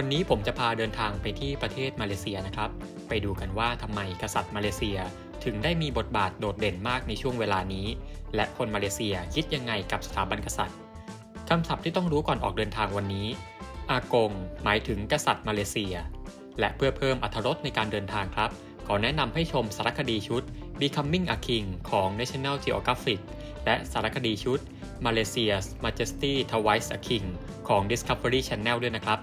วันนี้ผมจะพาเดินทางไปที่ประเทศมาเลเซียนะครับ ไปดูกันว่าทำไมกษัตริย์มาเลเซียถึงได้มีบทบาทโดดเด่นมากในช่วงเวลานี้ และคนมาเลเซียคิดยังไงกับสถาบันกษัตริย์คำศัพท์ที่ต้องรู้ก่อนออกเดินทางวันนี้ อากง หมายถึงกษัตริย์มาเลเซีย และเพื่อเพิ่มอรรถรสในการเดินทางครับ ขอแนะนำให้ชมสารคดีชุด Becoming a King ของ National Geographic และสารคดีชุด Malaysia's Majesty Twice a King ของ Discovery Channel ด้วยนะครับ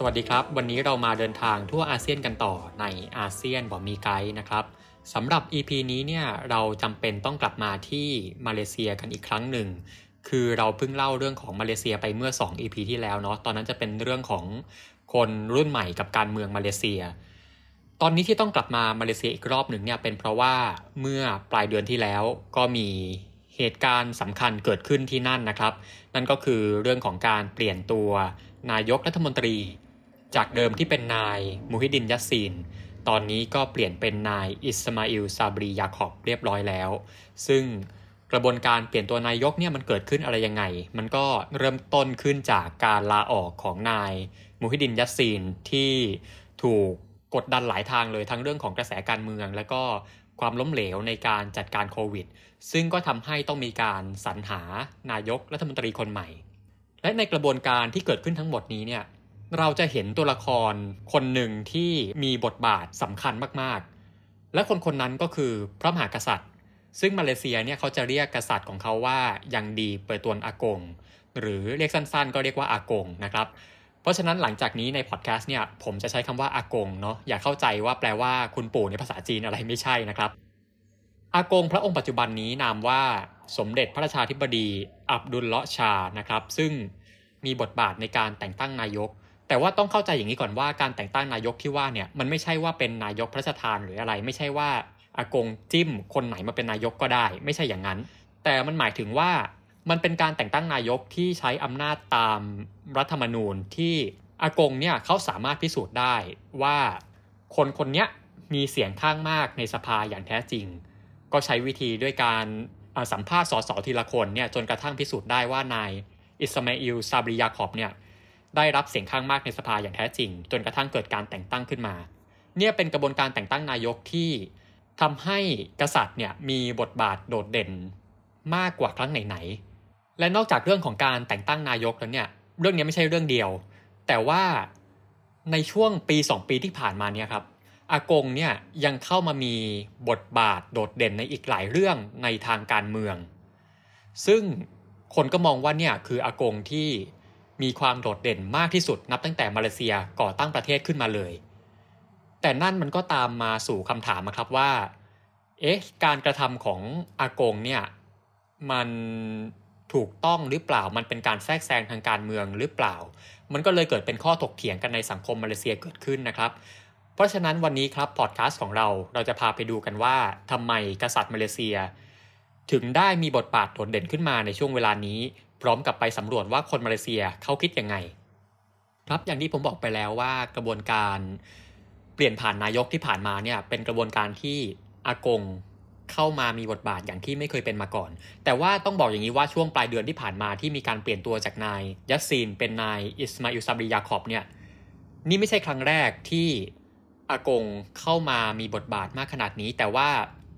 สวัสดีครับ วันนี้เรามาเดินทางทั่วอาเซียนกันต่อในอาเซียนบอมีไกด์นะครับสำหรับ EP นี้เนี่ยเราจำเป็นต้องกลับมาที่มาเลเซียกันอีกครั้งหนึ่ง คือเราเพิ่งเล่าเรื่องของมาเลเซียไปเมื่อ 2 EP ที่แล้วเนาะตอนนั้นจะเป็นเรื่องของคนรุ่นใหม่กับการเมืองมาเลเซีย ตอนนี้ที่ต้องกลับมามาเลเซียอีกรอบหนึ่งเนี่ยเป็นเพราะว่าเมื่อปลายเดือนที่แล้วก็มีเหตุการณ์สำคัญเกิดขึ้นที่นั่นนะครับ นั่นก็คือเรื่องของการเปลี่ยนตัวนายกรัฐมนตรี จากเดิมที่เป็นนายมูฮิดินยัสซีน ตอนนี้ก็เปลี่ยนเป็นนายอิสมาอิลซาบรียาคอบเรียบร้อยแล้ว ซึ่งกระบวนการเปลี่ยนตัวนายกเนี่ยมันเกิดขึ้นอะไรยังไง มันก็เริ่มต้นขึ้นจากการลาออกของนายมูฮิดินยัสซีนที่ถูกกดดันหลายทางเลยทั้งเรื่องของกระแสการเมือง และก็ความล้มเหลวในการจัดการโควิด ซึ่งก็ทำให้ต้องมีการสรรหานายกรัฐมนตรีคนใหม่ และในกระบวนการที่เกิดขึ้นทั้งหมดนี้เนี่ย เราจะเห็นตัวละครคนหนึ่งที่มีบทบาทสำคัญมากๆ และคนคนนั้นก็คือพระมหากษัตริย์ ซึ่งมาเลเซียเนี่ยเขาจะเรียกกษัตริย์ของเขาว่ายังดีเปิดตัวนอากง หรือเรียกสั้นๆ ก็เรียกว่าอากงนะครับ เพราะฉะนั้นหลังจากนี้ในพอดแคสต์เนี่ยผมจะใช้คำว่าอากงเนาะอย่าเข้าใจว่าแปลว่าคุณปู่ในภาษาจีนอะไรไม่ใช่นะครับอากงพระองค์ปัจจุบันนี้นามว่าสมเด็จพระราชาธิบดีอับดุลเลาะชานะครับ ซึ่งมีบทบาทในการแต่งตั้งนายก แต่ว่าต้องเข้าใจอย่างนี้ก่อนว่าการแต่งตั้งนายกที่ว่าเนี่ยมันไม่ใช่ว่าเป็นนายกพระราชทานหรืออะไร ไม่ใช่ว่าอากงจิ้มคนไหนมาเป็นนายกก็ได้ ไม่ใช่อย่างนั้น แต่มันหมายถึงว่ามันเป็นการแต่งตั้งนายกที่ใช้อำนาจตามรัฐธรรมนูญที่อากงเนี่ยเขาสามารถพิสูจน์ได้ว่าคนคนนี้มีเสียงข้างมากในสภาอย่างแท้จริง ก็ใช้วิธีด้วยการสัมภาษณ์สสทีละคนเนี่ยจนกระทั่งพิสูจน์ได้ว่านายอิสมาอิลซาบริยาคอบเนี่ย ได้รับเสียงข้างมากในสภาอย่างแท้จริง จนกระทั่งเกิดการแต่งตั้งขึ้นมา เนี่ยเป็นกระบวนการแต่งตั้งนายกที่ทำให้กษัตริย์เนี่ยมีบทบาทโดดเด่นมากกว่าครั้งไหนๆ และนอกจากเรื่องของการแต่งตั้งนายกแล้วเนี่ย เรื่องนี้ไม่ใช่เรื่องเดียว แต่ว่าในช่วงปี 2 ปีที่ผ่านมาเนี่ยครับ อากงเนี่ยยังเข้ามามีบทบาทโดดเด่นในอีกหลายเรื่องในทางการเมือง ซึ่งคนก็มองว่าเนี่ยคืออากงที่ มีความโดดเด่นมากที่สุดนับตั้งแต่มาเลเซียก่อตั้งประเทศขึ้นมาเลย แต่นั่นมันก็ตามมาสู่คำถามนะครับว่า เอ๊ะ การกระทำของอากงเนี่ย มันถูกต้องหรือเปล่า มันเป็นการแทรกแซงทางการเมืองหรือเปล่า มันก็เลยเกิดเป็นข้อถกเถียงกันในสังคมมาเลเซียเกิดขึ้นนะครับ เพราะฉะนั้นวันนี้ครับพอดแคสต์ของเราเราจะพาไปดูกันว่าทำไมกษัตริย์มาเลเซีย ถึงได้มีบทบาทโดดเด่นขึ้นมาในช่วงเวลานี้ พร้อมกับไปสำรวจว่าคนมาเลเซียเขาคิดยังไง ครับอย่างที่ผมบอกไปแล้วว่ากระบวนการเปลี่ยนผ่านนายกที่ผ่านมาเนี่ยเป็นกระบวนการที่อากงเข้ามามีบทบาทอย่างที่ไม่เคยเป็นมาก่อน แต่ว่าต้องบอกอย่างนี้ว่าช่วงปลายเดือนที่ผ่านมาที่มีการเปลี่ยนตัวจากนายยัสซีนเป็นนายอิสมาอิลซาบริยาคอบเนี่ยนี่ไม่ใช่ครั้งแรกที่อากงเข้ามามีบทบาทมากขนาดนี้ แต่ว่า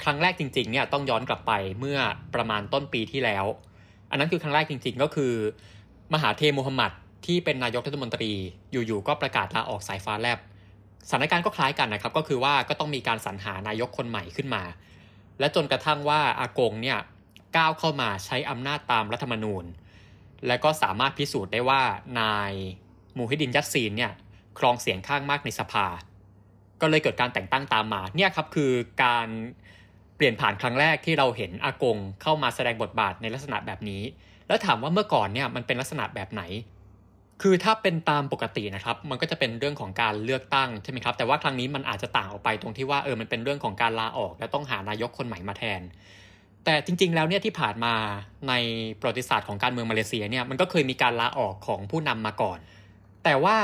ครั้งแรกจริงๆเนี่ยต้องย้อนกลับไปเมื่อประมาณต้นปีที่แล้ว อันนั้นคือครั้งแรกจริงๆ ก็คือ มหาเทมูฮัมหมัดที่เป็นนายกรัฐมนตรีอยู่ๆก็ประกาศลาออกสายฟ้าแลบสถานการณ์ก็คล้ายกันนะครับ ก็คือว่าก็ต้องมีการสรรหานายกคนใหม่ขึ้นมา และจนกระทั่งว่าอากงเนี่ยก้าวเข้ามาใช้อำนาจตามรัฐธรรมนูญ และก็สามารถพิสูจน์ได้ว่านายมูฮิดินยัสซีนเนี่ยครองเสียงข้างมากในสภา ก็เลยเกิดการแต่งตั้งตามมาเนี่ยครับคือการ ปลี่ยนผ่านครั้งแรกที่เราเห็นอากงเข้ามาแสดงบทบาทในลักษณะแบบนี้ แล้วถามว่าเมื่อก่อนเนี่ยมันเป็นลักษณะแบบไหน คือถ้าเป็นตามปกตินะครับ มันก็จะเป็นเรื่องของการเลือกตั้งใช่ไหมครับ แต่ว่าครั้งนี้มันอาจจะต่างออกไปตรงที่ว่าเออมันเป็นเรื่องของการลาออก และต้องหานายกคนใหม่มาแทน แต่จริง ๆ แล้วเนี่ยที่ผ่านมาในประวัติศาสตร์ของการเมืองมาเลเซียเนี่ยมันก็เคยมีการลาออกของผู้นำมาก่อน แต่ว่า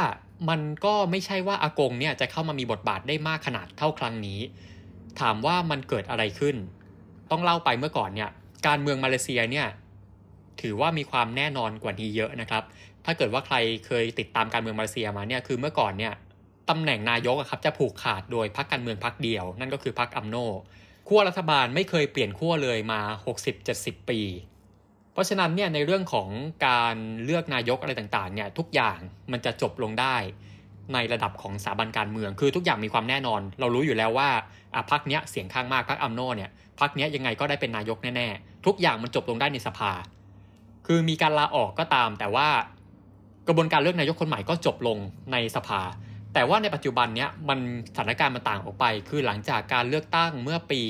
มันก็ไม่ใช่ว่าอากงเนี่ยจะเข้ามามีบทบาทได้มากขนาดเท่าครั้งนี้ ถามว่ามันเกิดอะไรขึ้น ต้องเล่าไปเมื่อก่อนเนี่ยการเมืองมาเลเซียเนี่ยถือว่ามีความแน่นอนกว่านี้เยอะนะครับ ถ้าเกิดว่าใครเคยติดตามการเมืองมาเลเซียมาเนี่ยคือเมื่อก่อนเนี่ยตำแหน่งนายกครับจะผูกขาดโดยพรรคการเมืองพรรคเดียว นั่นก็คือพรรคอัมโนขั้วรัฐบาลไม่เคยเปลี่ยนขั้วเลยมา 60-70 ปี เพราะฉะนั้นเนี่ยในเรื่องของการเลือกนายกอะไรต่างๆเนี่ยทุกอย่างมันจะจบลงได้ ในระดับของสถาบันการเมือง คือทุกอย่างมีความแน่นอน เรารู้อยู่แล้วว่าอะพรรคเนี้ยเสียงข้างมากพรรคอัมโนเนี่ยพรรคเนี้ยยังไงก็ได้เป็นนายกแน่ๆ ทุกอย่างมันจบลงได้ในสภา คือมีการลาออกก็ตาม แต่ว่ากระบวนการเลือกนายกคนใหม่ก็จบลงในสภา แต่ว่าในปัจจุบันเนี้ยมันสถานการณ์มันต่างออกไป คือหลังจากการเลือกตั้งเมื่อปี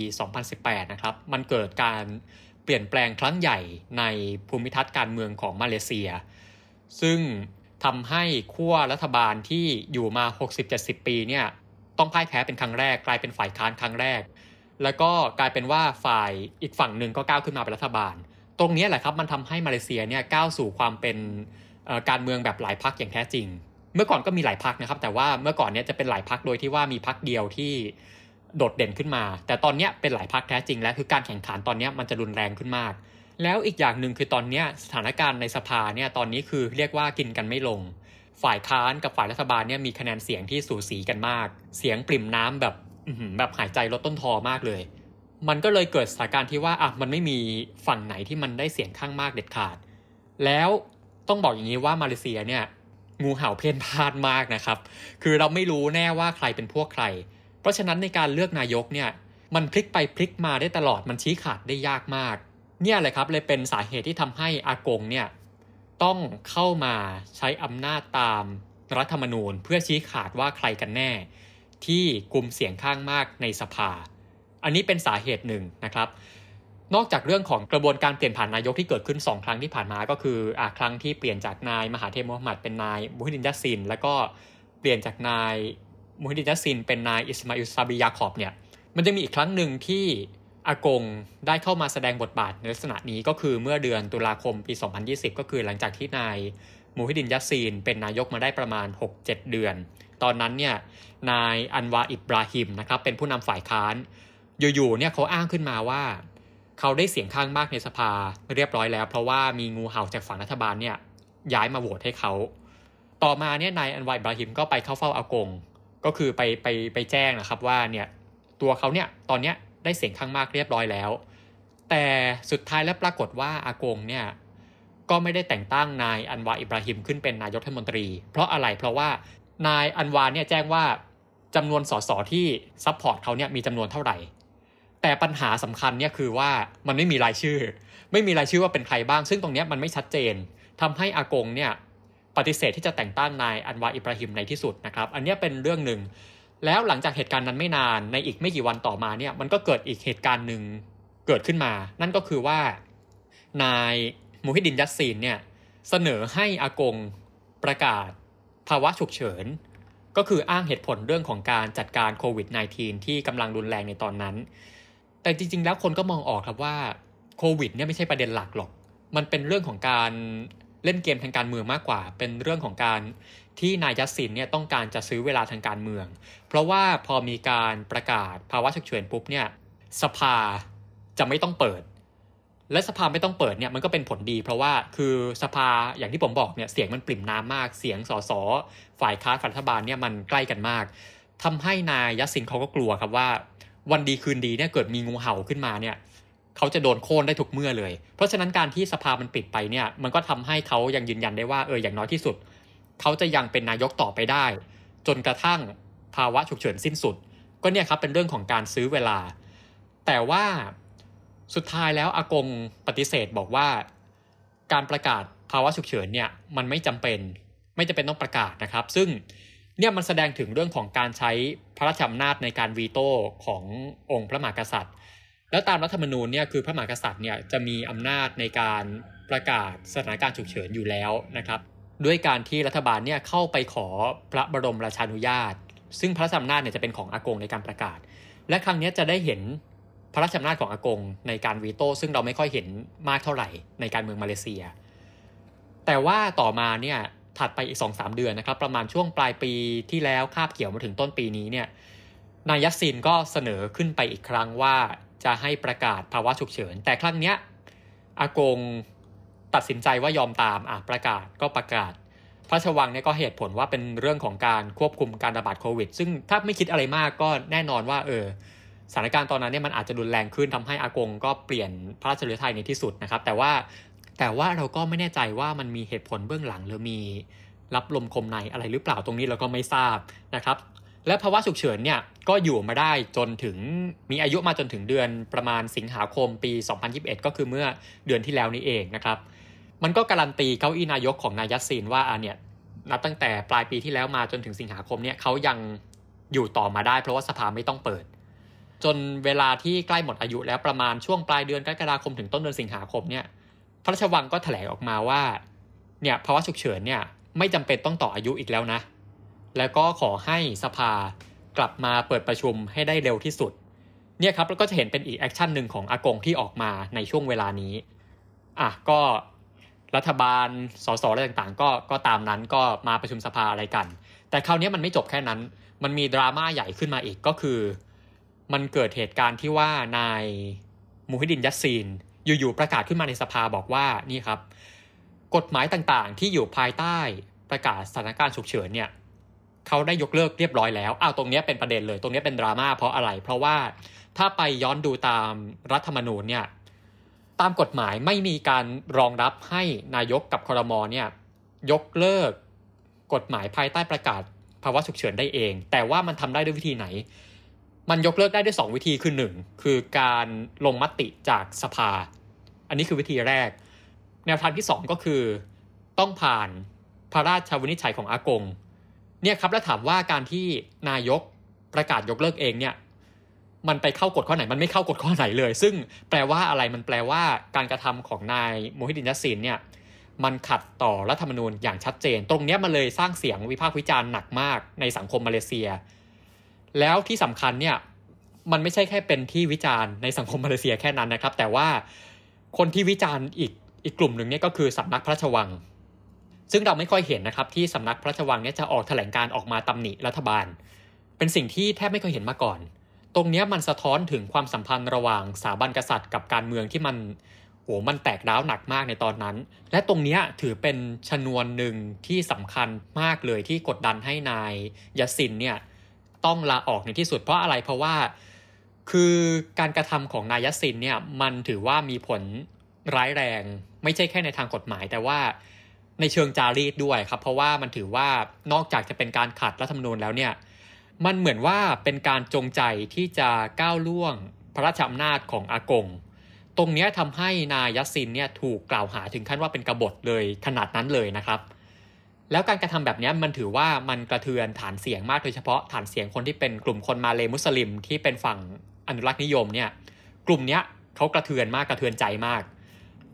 2018 นะครับ มันเกิดการเปลี่ยนแปลงครั้งใหญ่ในภูมิทัศน์การเมืองของมาเลเซีย ซึ่ง ทำให้ขั้วรัฐบาลที่อยู่มา 60-70 ปีเนี่ยต้องพ่ายแพ้เป็นครั้งแรก กลายเป็นฝ่ายค้านครั้งแรก แล้วก็กลายเป็นว่าฝ่ายอีกฝั่งหนึ่งก็ก้าวขึ้นมาเป็นรัฐบาล ตรงนี้แหละครับมันทำให้มาเลเซียเนี่ยก้าวสู่ความเป็นการเมืองแบบหลายพักอย่างแท้จริง เมื่อก่อนก็มีหลายพักนะครับ แต่ว่าเมื่อก่อนเนี่ยจะเป็นหลายพักโดยที่ว่ามีพักเดียวที่โดดเด่นขึ้นมา แต่ตอนนี้เป็นหลายพักแท้จริง แล้วคือการแข่งขันตอนนี้มันจะรุนแรงขึ้นมาก แล้วอีกอย่างหนึ่งคือตอนนี้สถานการณ์ในสภาเนี่ยตอนนี้คือเรียกว่ากินกันไม่ลง ฝ่ายค้านกับฝ่ายรัฐบาลเนี่ยมีคะแนนเสียงที่สูสีกันมาก เสียงปริ่มน้ำแบบแบบหายใจลดต้นทอมากเลย มันก็เลยเกิดสถานการณ์ที่ว่าอะมันไม่มีฝั่งไหนที่มันได้เสียงข้างมากเด็ดขาด แล้วต้องบอกอย่างนี้ว่ามาเลเซียเนี่ยงูเห่าเพ่นพลาดมากนะครับ คือเราไม่รู้แน่ว่าใครเป็นพวกใคร เพราะฉะนั้นในการเลือกนายกเนี่ยมันพลิกไปพลิกมาได้ตลอดมันชี้ขาดได้ยากมาก เนี่ยเลยครับเลยเป็นสาเหตุที่ทำให้อากงเนี่ยต้องเข้ามาใช้อำนาจตามรัฐธรรมนูญ เพื่อชี้ขาดว่าใครกันแน่ ที่กลุ่มเสียงข้างมากในสภา อันนี้เป็นสาเหตุหนึ่งนะครับ นอกจากเรื่องของกระบวนการเปลี่ยนผ่านนายกที่เกิดขึ้น 2 ครั้งที่ผ่านมาก็คืออครั้งที่เปลี่ยนจากนายมหาเทพมูฮัมหมัดเป็นนายมุฮิดินยัสซิน แล้วก็เปลี่ยนจากนายมูฮิดินยัสซีนเป็นนายอิสมาอิลซาบรียาคอบเนี่ยมันจะมีอีกครั้งหนึ่งที่ อากงได้เข้ามาแสดงบทบาทในลักษณะนี้ก็คือเมื่อเดือนตุลาคมปี 2020 ก็คือหลังจากที่นายมูฮิดินยัสซีน เป็นนายกมาได้ประมาณ 6-7 เดือน ตอนนั้นเนี่ยนายอันวาอิบราฮิมนะครับเป็นผู้นำฝ่ายค้าน อยู่ๆเนี่ยเขาอ้างขึ้นมาว่า เขาได้เสียงข้างมากในสภาเรียบร้อยแล้ว เพราะว่ามีงูเห่าจากฝั่งรัฐบาลเนี่ยย้ายมาโหวตให้เขา ต่อมาเนี่ยนายอันวาอิบราฮิมก็ไปเข้าเฝ้าอากง ก็คือไปไปไปแจ้งนะครับว่าเนี่ยตัวเขาเนี่ยตอนเนี้ย ได้เสียงข้างมากเรียบร้อยแล้ว แต่สุดท้ายแล้วปรากฏว่าอากงเนี่ยก็ไม่ได้แต่งตั้งนายอันวาอิบราฮิมขึ้นเป็นนายกรัฐมนตรี เพราะอะไรเพราะว่านายอันวาเนี่ยแจ้งว่าจำนวนสสที่ support เขาเนี่ยมีจำนวนเท่าไหร่ แต่ปัญหาสำคัญเนี่ยคือว่ามันไม่มีรายชื่อ ไม่มีรายชื่อว่าเป็นใครบ้าง ซึ่งตรงนี้มันไม่ชัดเจนทำให้อากงเนี่ยปฏิเสธที่จะแต่งตั้งนายอันวาอิบราฮิมในที่สุดนะครับ อันนี้เป็นเรื่องหนึ่ง แล้วหลังจากเหตุการณ์นั้นไม่นานในอีกไม่กี่วันต่อมาเนี่ยมันก็เกิดอีกเหตุการณ์หนึ่งเกิดขึ้นมา นั่นก็คือว่านายมูฮิดินยัสซีนเนี่ยเสนอให้อากงประกาศภาวะฉุกเฉิน ก็คืออ้างเหตุผลเรื่องของการจัดการโควิด -19 ที่กำลังรุนแรงในตอนนั้น แต่จริง ๆ แล้วคนก็มองออกครับว่าโควิดเนี่ยไม่ใช่ประเด็นหลักหรอก มันเป็นเรื่องของการเล่นเกมทางการเมืองมากกว่า เป็นเรื่องของการ ที่นายยัสสินเนี่ยต้องการจะซื้อเวลาทางการเมือง เพราะว่าพอมีการประกาศภาวะฉุกเฉินปุ๊บเนี่ยสภาจะไม่ต้องเปิด และสภาไม่ต้องเปิดเนี่ยมันก็เป็นผลดี เพราะว่าคือสภาอย่างที่ผมบอกเนี่ยเสียงมันปริ่มน้ำมากเสียงสสฝ่ายค้านฝ่ายรัฐบาลเนี่ยมันใกล้กันมากทำให้นายยัสสินเขาก็กลัวครับว่า วันดีคืนดีเนี่ยเกิดมีงูเห่าขึ้นมาเนี่ยเขาจะโดนโค่นได้ทุกเมื่อเลย เพราะฉะนั้นการที่สภามันปิดไปเนี่ยมันก็ทำให้เขายังยืนยันได้ว่าเอออย่างน้อยที่สุด เขาจะยังเป็นนายกต่อไปได้ จนกระทั่งภาวะฉุกเฉินสิ้นสุด ก็เนี่ยครับเป็นเรื่องของการซื้อเวลา แต่ว่าสุดท้ายแล้วอากงปฏิเสธบอกว่า การประกาศภาวะฉุกเฉินเนี่ยมันไม่จำเป็นไม่จำเป็นต้องประกาศนะครับ ซึ่งเนี่ยมันแสดงถึงเรื่องของการใช้พระราชอำนาจในการวีโต้ขององค์พระมหากษัตริย์ แลแล้วตามรัฐธรรมนูญเนี่ยคือพระมหากษัตริย์เนี่ยจะมีอำนาจในการประกาศสถานการณ์ฉุกเฉินอยู่แล้วนะครับ ด้วยการที่รัฐบาลเนี่ยเข้าไปขอพระบรมราชานุญาต ซึ่งพระราชอำนาจเนี่ยจะเป็นของอากงในการประกาศ และครั้งนี้จะได้เห็นพระราชอำนาจของอากงในการวีโต้ซึ่งเราไม่ค่อยเห็นมากเท่าไหร่ในการเมืองมาเลเซีย แต่ว่าต่อมาเนี่ยถัดไปอีก 2-3 เดือนนะครับ ประมาณช่วงปลายปีที่แล้วคาบเกี่ยวมาถึงต้นปีนี้เนี่ยนายยัสซินก็เสนอขึ้นไปอีกครั้งว่าจะให้ประกาศภาวะฉุกเฉิน แต่ครั้งเนี้ยอากง ตัดสินใจว่ายอมตามอะประกาศก็ประกาศ พระชวังเนี่ยก็เหตุผลว่าเป็นเรื่องของการควบคุมการระบาดโควิด ซึ่งถ้าไม่คิดอะไรมากก็แน่นอนว่าเออสถานการณ์ตอนนั้นเนี่ยมันอาจจะรุนแรงขึ้นทำให้อากงก็เปลี่ยนพระราชฤทัยในที่สุดนะครับ แต่ว่าแต่ว่าเราก็ไม่แน่ใจว่ามันมีเหตุผลเบื้องหลังหรือมีรับลมคมในอะไรหรือเปล่าตรงนี้เราก็ไม่ทราบนะครับ และภาวะฉุกเฉินเนี่ยก็อยู่มาได้จนถึงมีอายุมาจนถึงเดือนประมาณสิงหาคมปี 2021 ก็คือเมื่อเดือนที่แล้วนี้เองนะครับ มันก็การันตีเก้าอี้นายกของนายยัสซีนว่าอะเนี่ยนับตั้งแต่ปลายปีที่แล้วมาจนถึงสิงหาคมเนี่ยเขายังอยู่ต่อมาได้ เพราะว่าสภาไม่ต้องเปิด จนเวลาที่ใกล้หมดอายุแล้วประมาณช่วงปลายเดือนกรกฎาคมถึงต้นเดือนสิงหาคมเนี่ยพระราชวังก็แถลงออกมาว่าเนี่ยภาวะฉุกเฉินเนี่ยไม่จำเป็นต้องต่ออายุอีกแล้วนะ แล้วก็ขอให้สภากลับมาเปิดประชุมให้ได้เร็วที่สุดเนี่ยครับแล้วก็จะเห็นเป็นอีก action หนึ่งของอากงที่ออกมาในช่วงเวลานี้อะก็ รัฐบาล สสอะไรต่างๆ ก็ก็ตามนั้นก็มาประชุมสภาอะไรกัน แต่คราวนี้มันไม่จบแค่นั้น มันมีดราม่าใหญ่ขึ้นมาอีกก็คือ มันเกิดเหตุการณ์ที่ว่านายมูฮิดินยัสซีน อยู่ๆประกาศขึ้นมาในสภาบอกว่านี่ครับ กฎหมายต่างๆ ที่อยู่ภายใต้ประกาศสถานการณ์ฉุกเฉินเนี่ยเขาได้ยกเลิกเรียบร้อยแล้วอ้าวตรงนี้เป็นประเด็นเลย ตรงนี้เป็นดราม่าเพราะอะไร เพราะว่าถ้าไปย้อนดูตามรัฐธรรมนูญเนี่ย ตามกฎหมายไม่มีการรองรับให้นายกกับคอรมอเนี่ยยกเลิกกฎหมายภายใต้ประกาศภาวะฉุกเฉินได้เอง แต่ว่ามันทำได้ด้วยวิธีไหน มันยกเลิกได้ด้วย 2 วิธีคือ 1 คือการลงมติจากสภา อันนี้คือวิธีแรก แนวทางที่ 2 ก็คือ ต้องผ่านพระราชวินิจฉัยของอากงเนี่ยครับแล้วถามว่าการที่นายกประกาศยกเลิกเองเนี่ย มันไปเข้ากฎข้อไหนมันไม่เข้ากฎข้อไหนเลย ซึ่งแปลว่าอะไรมันแปลว่าการกระทำของนายโมฮิดินยัสซินเนี่ยมันขัดต่อรัฐธรรมนูญอย่างชัดเจน ตรงนี้มันเลยสร้างเสียงวิพากษ์วิจารณ์หนักมากในสังคมมาเลเซีย แล้วที่สำคัญเนี่ยมันไม่ใช่แค่เป็นที่วิจารณ์ในสังคมมาเลเซียแค่นั้นนะครับ แต่ว่าคนที่วิจารณ์อีกอีกกลุ่มหนึ่งเนี่ยก็คือสำนักพระราชวัง ซึ่งเราไม่ค่อยเห็นนะครับที่สำนักพระราชวังเนี่ยจะออกแถลงการออกมาตำหนิรัฐบาล เป็นสิ่งที่แทบไม่เคยเห็นมาก่อน ตรงนี้มันสะท้อนถึงความสัมพันธ์ระหว่างสถาบันกษัตริย์กับการเมืองที่มันโหมันแตกร้าวหนักมากในตอนนั้น และตรงนี้ถือเป็นชนวนหนึ่งที่สำคัญมากเลยที่กดดันให้นายยสินเนี่ยต้องลาออกในที่สุดเพราะอะไรเพราะว่า คือการกระทำของนายยสินเนี่ยมันถือว่ามีผลร้ายแรง ไม่ใช่แค่ในทางกฎหมาย แต่ว่าในเชิงจารีตด้วยครับ เพราะว่ามันถือว่านอกจากจะเป็นการขัดรัฐธรรมนูญแล้วเนี่ย มันเหมือนว่าเป็นการจงใจที่จะก้าวล่วงพระราชอำนาจของอากง ตรงนี้ทำให้นายสซินเนี่ยถูกกล่าวหาถึงขั้นว่าเป็นกบฏเลยขนาดนั้นเลยนะครับ แล้วการกระทำแบบนี้มันถือว่ามันกระเทือนฐานเสียงมากโดยเฉพาะฐานเสียงคนที่เป็นกลุ่มคนมาเลมุสลิม ที่เป็นฝั่งอนุรักษ์นิยมเนี่ยกลุ่มนี้เขากระเทือนมากกระเทือนใจมาก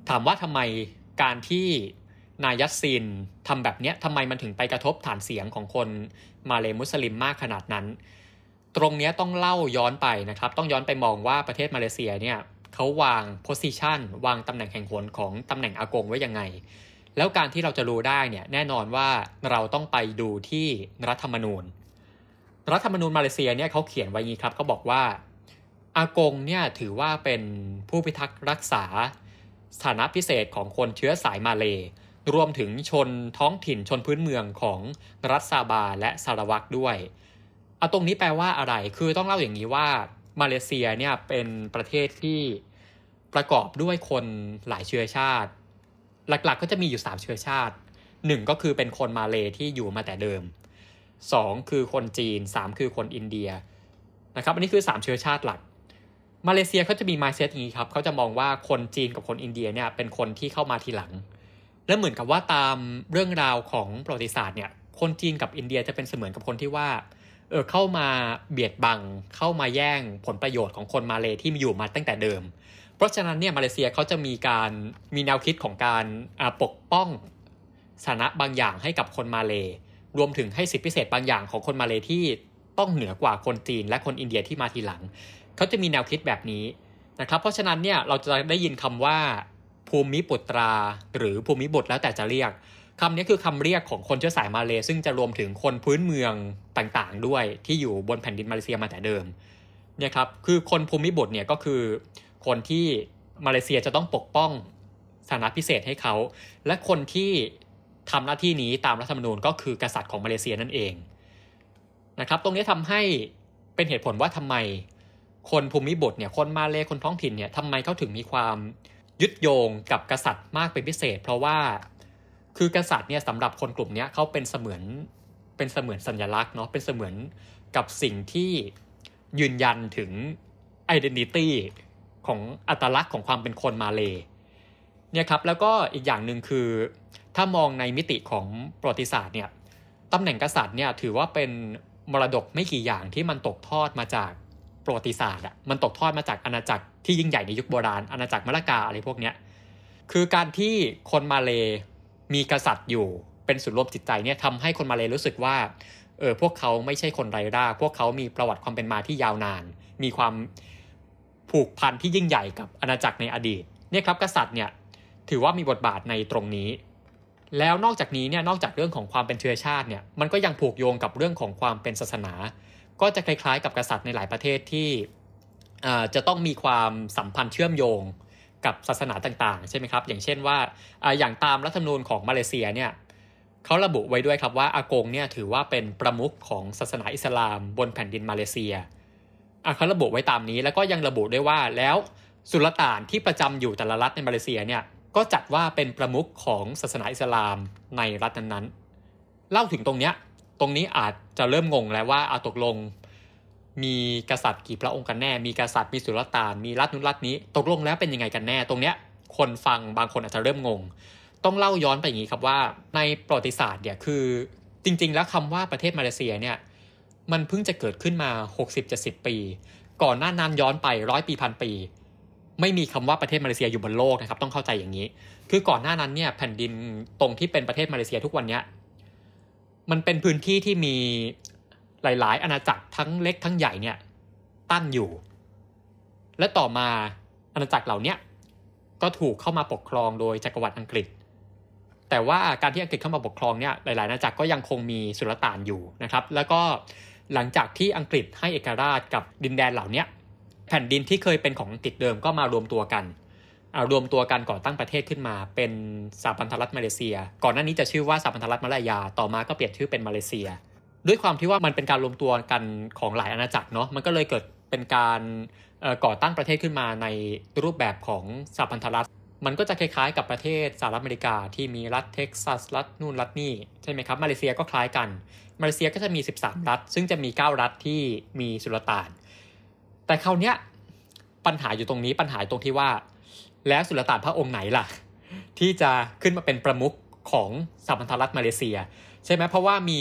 ถามว่าทำไมการที่ นายัสซินทำแบบนี้ทำไมมันถึงไปกระทบฐานเสียงของคนมาเลมุสลิมมากขนาดนั้น ตรงนี้ต้องเล่าย้อนไปนะครับ ต้องย้อนไปมองว่าประเทศมาเลเซียเนี่ยเขาวางโพสิชันวางตำแหน่งแห่งหนของตำแหน่งอากงไว้ยังไง แล้วการที่เราจะรู้ได้เนี่ยแน่นอนว่าเราต้องไปดูที่รัฐธรรมนูญ รัฐธรรมนูญมาเลเซียเนี่ยเขาเขียนไว้งี้ครับเขาบอกว่าอากงเนี่ยถือว่าเป็นผู้พิทักษ์รักษาสถานะพิเศษของคนเชื้อสายมาเลย รวมถึงชนท้องถิ่นชนพื้นเมืองของรัฐซาบาและซารวักด้วย เอาตรงนี้แปลว่าอะไร คือต้องเล่าอย่างนี้ว่ามาเลเซียเนี่ยเป็นประเทศที่ประกอบด้วยคนหลายเชื้อชาติ หลักๆก็จะมีอยู่3เชื้อชาติ1ก็คือเป็นคนมาเลที่อยู่มาแต่เดิม2คือคนจีน3คือคนอินเดียนะครับอันนี้คือ3เชื้อชาติหลัก มาเลเซียเขาจะมี mindset อย่างนี้ครับเขาจะมองว่าคนจีนกับคนอินเดียเนี่ยเป็นคนที่เข้ามาทีหลัง และเหมือนกับว่าตามเรื่องราวของประวัติศาสตร์เนี่ยคนจีนกับอินเดียจะเป็นเสมือนกับคนที่ว่าเออเข้ามาเบียดบังเข้ามาแย่งผลประโยชน์ของคนมาเลที่มีอยู่มาตั้งแต่เดิม เพราะฉะนั้นเนี่ยมาเลเซียเขาจะมีการมีแนวคิดของการปกป้องสถานะบางอย่างให้กับคนมาเลรวมถึงให้สิทธิพิเศษบางอย่างของคนมาเลที่ต้องเหนือกว่าคนจีนและคนอินเดียที่มาทีหลัง เขาจะมีแนวคิดแบบนี้นะครับ เพราะฉะนั้นเนี่ยเราจะได้ยินคำว่า ภูมิปุตรา หรือภูมิบุตรแล้วแต่จะเรียกคำนี้คือคำเรียกของคนเชื้อสายมาเลซึ่งจะรวมถึงคนพื้นเมืองต่างๆ ด้วยที่อยู่บนแผ่นดินมาเลเซียมาแต่เดิมเนี่ยครับคือคนภูมิบุตรเนี่ยก็คือ คนที่มาเลเซียจะต้องปกป้องสถานะพิเศษให้เขา และคนที่ทำหน้าที่นี้ตามรัฐธรรมนูญก็คือกษัตริย์ของมาเลเซียนั่นเองนะครับ ตรงนี้ทำให้เป็นเหตุผลว่าทำไมคนภูมิบุตรเนี่ยคนมาเลคนท้องถิ่นเนี่ยทำไมเขาถึงมีความ ยึดโยงกับกษัตริย์มากเป็นพิเศษ เพราะว่าคือกษัตริย์เนี่ยสำหรับคนกลุ่มนี้เขาเป็นเสมือนเป็นเสมือนสัญลักษณ์เนาะเป็นเสมือนกับสิ่งที่ยืนยันถึงidentity ของอัตลักษณ์ของความเป็นคนมาเลเนี่ยครับแล้วก็อีกอย่างหนึ่งคือ ถ้ามองในมิติของประวัติศาสตร์เนี่ยตำแหน่งกษัตริย์เนี่ยถือว่าเป็นมรดกไม่กี่อย่างที่มันตกทอดมาจาก ประวัติศาสตร์อะมันตกทอดมาจากอาณาจักรที่ยิ่งใหญ่ในยุคโบราณอาณาจักรมละกาอะไรพวกเนี้ยคือการที่คนมาเลมีกษัตริย์อยู่เป็นศูนย์รวมจิตใจเนี่ยทำให้คนมาเลรู้สึกว่าเออพวกเขาไม่ใช่คนไร้ร่าพวกเขามีประวัติความเป็นมาที่ยาวนาน มีความผูกพันที่ยิ่งใหญ่กับอาณาจักรในอดีตเนี่ยครับกษัตริย์เนี่ยถือว่ามีบทบาทในตรงนี้ แล้วนอกจากนี้เนี่ยนอกจากเรื่องของความเป็นเชื้อชาติเนี่ยมันก็ยังผูกโยงกับเรื่องของความเป็นศาสนา ก็จะคล้ายๆ กับกษัตริย์ในหลายประเทศที่จะต้องมีความสัมพันธ์เชื่อมโยงกับศาสนาต่างๆ ใช่ไหมครับ อย่างเช่นว่าอย่างตามรัฐธรรมนูญของมาเลเซียเนี่ยเขาระบุไว้ด้วยครับว่าอากงเนี่ยถือว่าเป็นประมุขของศาสนาอิสลามบนแผ่นดินมาเลเซียเขาระบุไว้ตามนี้แล้วก็ยังระบุด้วยว่าแล้วสุลต่านที่ประจำอยู่แต่ละรัฐในมาเลเซียเนี่ยก็จัดว่าเป็นประมุขของศาสนาอิสลามในรัฐนั้นๆเล่าถึงตรงเนี้ยตรงนี้อาจ จะเริ่มงงแล้วว่าเอาตกลง มีกษัตริย์กี่พระองค์กันแน่ มีกษัตริย์มีสุลต่านมีรัฐนุรัฐนี้ ตกลงแล้วเป็นยังไงกันแน่ ตรงเนี้ยคนฟังบางคนอาจจะเริ่มงง ต้องเล่าย้อนไปอย่างนี้ครับว่า ในประวัติศาสตร์เนี่ยคือจริง ๆ แล้วคำว่าประเทศมาเลเซียเนี่ยมันเพิ่งจะเกิดขึ้นมา 60-70 ปี ก่อนหน้านั้นย้อนไปร้อยปีพันปี ไม่มีคำว่าประเทศมาเลเซียอยู่บนโลกนะครับต้องเข้าใจอย่างนี้ คือก่อนหน้านั้นเนี่ยแผ่นดินตรงที่เป็นประเทศมาเลเซียทุกวันเนี้ย มันเป็นพื้นที่ที่มีหลาย ๆ อาณาจักรทั้งเล็กทั้งใหญ่เนี่ยตั้งอยู่ และต่อมาอาณาจักรเหล่านี้ก็ถูกเข้ามาปกครองโดยจักรวรรดิอังกฤษ แต่ว่าการที่อังกฤษเข้ามาปกครองเนี่ยหลาย ๆ อาณาจักรก็ยังคงมีสุลต่านอยู่นะครับ แล้วก็หลังจากที่อังกฤษให้เอกราชกับดินแดนเหล่านี้แผ่นดินที่เคยเป็นของอังกฤษเดิมก็มารวมตัวกัน รวมตัวกันก่อตั้งประเทศขึ้นมา เป็นสหพันธรัฐมาเลเซีย ก่อนหน้านี้จะชื่อว่าสหพันธรัฐมาลายา ต่อมาก็เปลี่ยนชื่อเป็นมาเลเซีย ด้วยความที่ว่ามันเป็นการรวมตัวกันของหลายอาณาจักรเนาะมันก็เลยเกิดเป็นการก่อตั้งประเทศขึ้นมาในรูปแบบของสหพันธรัฐ มันก็จะคล้ายๆ กับประเทศสหรัฐอเมริกาที่มีรัฐเท็กซัสรัฐนู่นรัฐนี่ใช่ไหมครับมาเลเซียก็คล้ายกัน มาเลเซียก็จะมี 13 รัฐ ซึ่งจะมี 9 รัฐที่มีสุลต่าน แต่คราวเนี้ยปัญหาอยู่ตรงนี้ปัญหาตรงที่ว่า แล้วสุลต่านพระองค์ไหนล่ะ ที่จะขึ้นมาเป็นประมุขของสหพันธรัฐมาเลเซีย ใช่ไหมเพราะว่ามี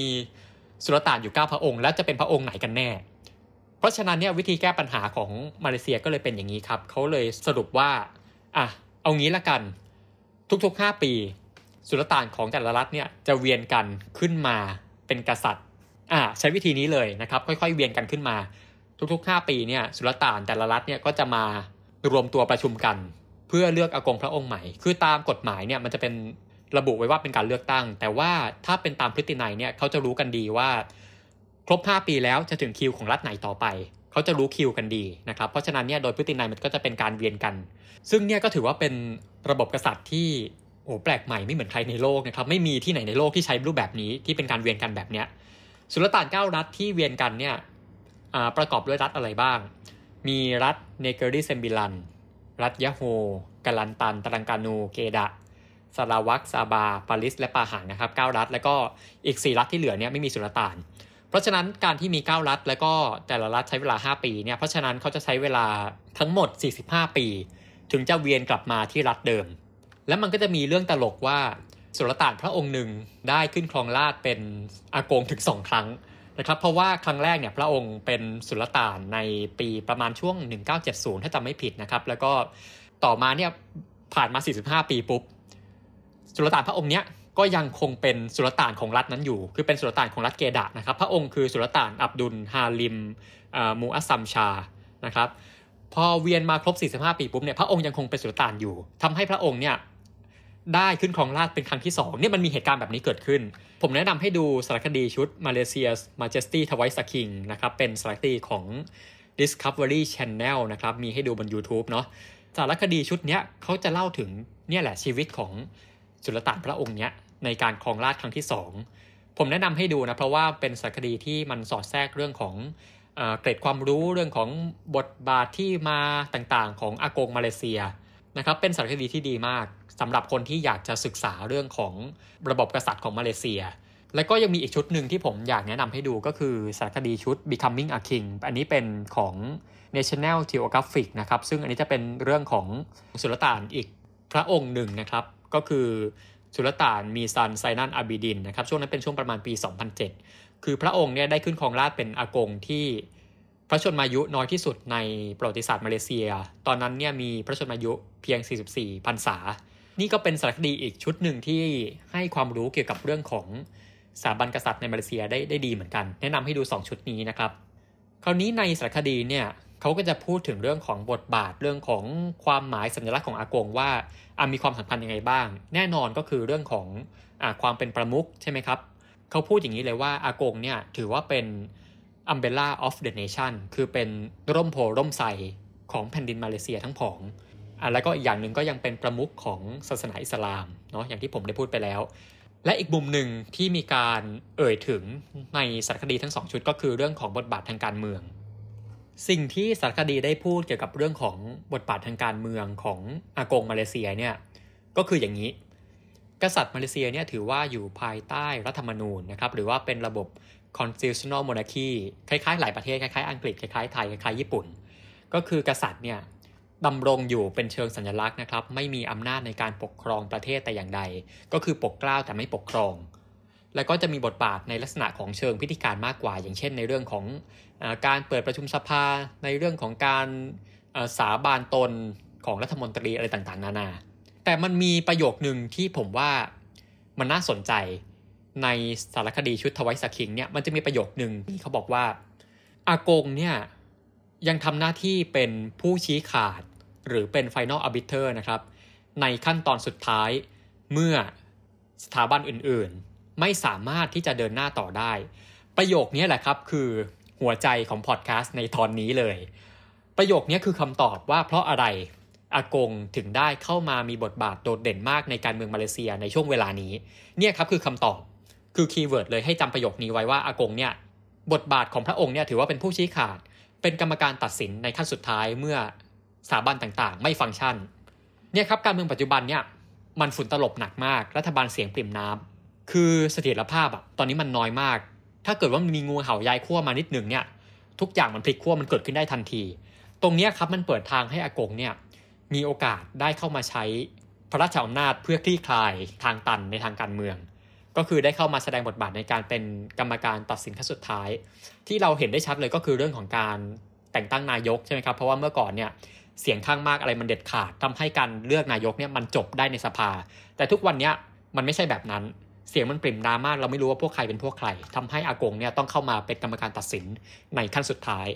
สุลต่านอยู่9พระองค์ แล้วจะเป็นพระองค์ไหนกันแน่ เพราะฉะนั้นเนี่ยวิธีแก้ปัญหาของมาเลเซียก็เลยเป็นอย่างนี้ครับเขาเลยสรุปว่าอะเอางี้ละกันทุกๆ 5 ปี สุลต่านของแต่ละรัฐเนี่ยจะเวียนกันขึ้นมาเป็นกษัตริย์อ่าใช้วิธีนี้เลยนะครับค่อยๆ เวียนกันขึ้นมา ทุกๆ 5 ปีเนี่ยสุลต่านแต่ละรัฐเนี่ยก็จะมารวมตัวประชุมกัน เพื่อเลือกอากงพระองค์ใหม่ คือตามกฎหมายเนี่ยมันจะเป็นระบุไว้ว่าเป็นการเลือกตั้ง แต่ว่าถ้าเป็นตามพฤตินัยเนี่ยเขาจะรู้กันดีว่า ครบ 5 ปีแล้วจะถึงคิวของรัฐไหนต่อไป เขาจะรู้คิวกันดีนะครับ เพราะฉะนั้นเนี่ยโดยพฤตินัยมันก็จะเป็นการเวียนกัน ซึ่งเนี่ยก็ถือว่าเป็นระบบกษัตริย์ที่โอ้แปลกใหม่ไม่เหมือนใครในโลกนะครับไม่มีที่ไหนในโลกที่ใช้รูปแบบนี้ที่เป็นการเวียนกันแบบเนี้ยสุลต่านเก้ารัฐที่เวียนกันเนี่ยประกอบด้วยรัฐอะไรบ้าง มีรัฐเนเกอริเซมบิลัน รัฐยโฮกาลันตันตรังกานูเกดะซาราวักซาบาปาริส และปาหังนะครับ9รัฐ แล้วก็อีก 4 รัฐที่เหลือเนี่ยไม่มีสุลต่าน เพราะฉะนั้นการที่มี 9 รัฐ แล้วก็แต่ละรัฐใช้เวลา 5 ปีเนี่ยเพราะฉะนั้นเขาจะใช้เวลาทั้งหมด 45 ปี ถึงจะเวียนกลับมาที่รัฐเดิม แล้วมันก็จะมีเรื่องตลกว่าสุลต่านพระองค์หนึ่งได้ขึ้นครองราชเป็นอากงถึงสองครั้ง นะครับเพราะว่าครั้งแรกเนี่ยพระองค์เป็นสุลต่านในปีประมาณช่วง 1970 ถ้าจำไม่ผิดนะครับ แล้วก็ต่อมาเนี่ยผ่านมา 45 ปีปุ๊บ สุลต่านพระองค์เนี้ยก็ยังคงเป็นสุลต่านของรัฐนั้นอยู่ คือเป็นสุลต่านของรัฐเกดะนะครับ พระองค์คือสุลต่านอับดุลฮาลิมมูอัสซัมชานะครับพอเวียนมาครบ 45 ปีปุ๊บเนี่ยพระองค์ยังคงเป็นสุลต่านอยู่ทำให้พระองค์เนี่ย ได้ขึ้นครองราชเป็นครั้งที่2เนี่ยมันมีเหตุการณ์แบบนี้เกิดขึ้น ผมแนะนำให้ดูสารคดีชุด Malaysia's Majesty Twice a King นะครับเป็นสารคดีของ Discovery Channel นะครับมีให้ดูบน YouTube เนาะสารคดีชุดนี้เขาจะเล่าถึงเนี่ยแหละชีวิตของสุลต่านพระองค์เนี้ยในการครองราชครั้งที่ 2 ผมแนะนำให้ดูนะเพราะว่าเป็นสารคดีที่มันสอดแทรกเรื่องของเกร็ดความรู้เรื่องของบทบาทที่มาต่างๆ ของอากงมาเลเซียนะครับเป็นสารคดีที่ดีมาก สำหรับคนที่อยากจะศึกษาเรื่องของระบบกษัตริย์ของมาเลเซีย และก็ยังมีอีกชุดหนึ่งที่ผมอยากแนะนำให้ดูก็คือสารคดีชุด Becoming a King อันนี้เป็นของ National Geographic นะครับซึ่งอันนี้จะเป็นเรื่องของสุลต่านอีกพระองค์หนึ่งนะครับ ก็คือสุลต่านมีซันไซนันอาบิดินนะครับช่วงนั้นเป็นช่วงประมาณปี 2007 คือพระองค์เนี่ยได้ขึ้นครองราชเป็นอากงที่พระชนมายุน้อยที่สุดในประวัติศาสตร์มาเลเซีย ตอนนั้นเนี่ยมีพระชนมายุเพียง 44พรรษา นี่ก็เป็นสารคดีอีกชุดหนึ่งที่ให้ความรู้เกี่ยวกับเรื่องของสถาบันกษัตริย์ในมาเลเซียได้ได้ดีเหมือนกัน แนะนำให้ดู 2 ชุดนี้นะครับ คราวนี้ในสารคดีเนี่ยเขาก็จะพูดถึงเรื่องของบทบาทเรื่องของความหมายสัญลักษณ์ของอากงว่ามีความสำคัญยังไงบ้าง แน่นอนก็คือเรื่องของอความเป็นประมุขใช่ไหมครับเขาพูดอย่างนี้เลยว่าอากงเนี่ยถือว่าเป็น umbrella of the nation คือเป็นร่มโพร่มใสของแผ่นดินมาเลเซียทั้งผอง อะแล้วก็อีกอย่างหนึ่งก็ยังเป็นประมุขของศาสนาอิสลามเนาะอย่างที่ผมได้พูดไปแล้ว และอีกมุมหนึ่งที่มีการเอ่ยถึงในสารคดีทั้งสองชุดก็คือเรื่องของบทบาททางการเมือง สิ่งที่สารคดีได้พูดเกี่ยวกับเรื่องของบทบาททางการเมืองของอากงมาเลเซียเนี่ยก็คืออย่างนี้ กษัตริย์มาเลเซียเนี่ยถือว่าอยู่ภายใต้รัฐธรรมนูญนะครับหรือว่าเป็นระบบ constitutional monarchy คล้ายๆ หลายประเทศคล้ายๆ อังกฤษคล้ายๆไทยคล้ายๆญี่ปุ่น ก็คือกษัตริย์เนี่ย ดำรงอยู่เป็นเชิงสัญลักษณ์นะครับ ไม่มีอำนาจในการปกครองประเทศแต่อย่างใด ก็คือปกเกล้าแต่ไม่ปกครอง แล้วก็จะมีบทบาทในลักษณะของเชิงพิธีการมากกว่า อย่างเช่น ในเรื่องของอการเปิดประชุมสภา ในเรื่องของการสาบานตนของรัฐมนตรีอะไรต่างๆ นานา แต่มันมีประโยคหนึ่งที่ผมว่ามันน่าสนใจในสารคดีชุดทวายสคิงเนี่ยมันจะมีประโยคหนึ่งที่เขาบอกว่าอากงเนี่ยยังทำหน้าที่เป็นผู้ชี้ขาด หรือเป็น Final Arbiter นะครับ ในขั้นตอนสุดท้ายเมื่อสถาบันอื่นๆ ไม่สามารถที่จะเดินหน้าต่อได้ ประโยคนี้แหละครับคือหัวใจของพอดแคสต์ในตอนนี้เลย ประโยคนี้คือคำตอบว่าเพราะอะไรอากงถึงได้เข้ามามีบทบาทโดดเด่นมากในการเมืองมาเลเซียในช่วงเวลานี้ เนี่ยครับคือคำตอบคือ keyword เลยให้จำประโยคนี้ไว้ว่าอากงเนี่ยบทบาทของพระองค์เนี่ยถือว่าเป็นผู้ชี้ขาด เป็นกรรมการตัดสินในขั้นสุดท้ายเมื่อ สถาบันต่างๆ ไม่ฟังก์ชันเนี่ยครับการเมืองปัจจุบันเนี่ยมันฝุ่นตลบหนักมาก รัฐบาลเสียงปริ่มน้ำคือเสถียรภาพอะตอนนี้มันน้อยมาก ถ้าเกิดว่ามีงูเห่าย้ายขั้วมานิดหนึ่งเนี่ยทุกอย่างมันพลิกขั้วมันเกิดขึ้นได้ทันที ตรงนี้ครับมันเปิดทางให้อากงเนี่ยมีโอกาสได้เข้ามาใช้พระราชอำนาจเพื่อคลี่คลายทางตันในทางการเมือง ก็คือได้เข้ามาแสดงบทบาทในการเป็นกรรมการตัดสินขั้นสุดท้าย ที่เราเห็นได้ชัดเลยก็คือเรื่องของการแต่งตั้งนายกใช่ไหมครับเพราะว่าเมื่อก่อนเนี่ย เสียงข้างมากอะไรมันเด็ดขาดทำให้การเลือกนายกเนี่ยมันจบได้ในสภา แต่ทุกวันนี้มันไม่ใช่แบบนั้นเสียงมันปริ่มดราม่าเราไม่รู้ว่าพวกใครเป็นพวกใครทำให้อากงเนี่ยต้องเข้ามาเป็นกรรมการตัดสินในขั้นสุดท้าย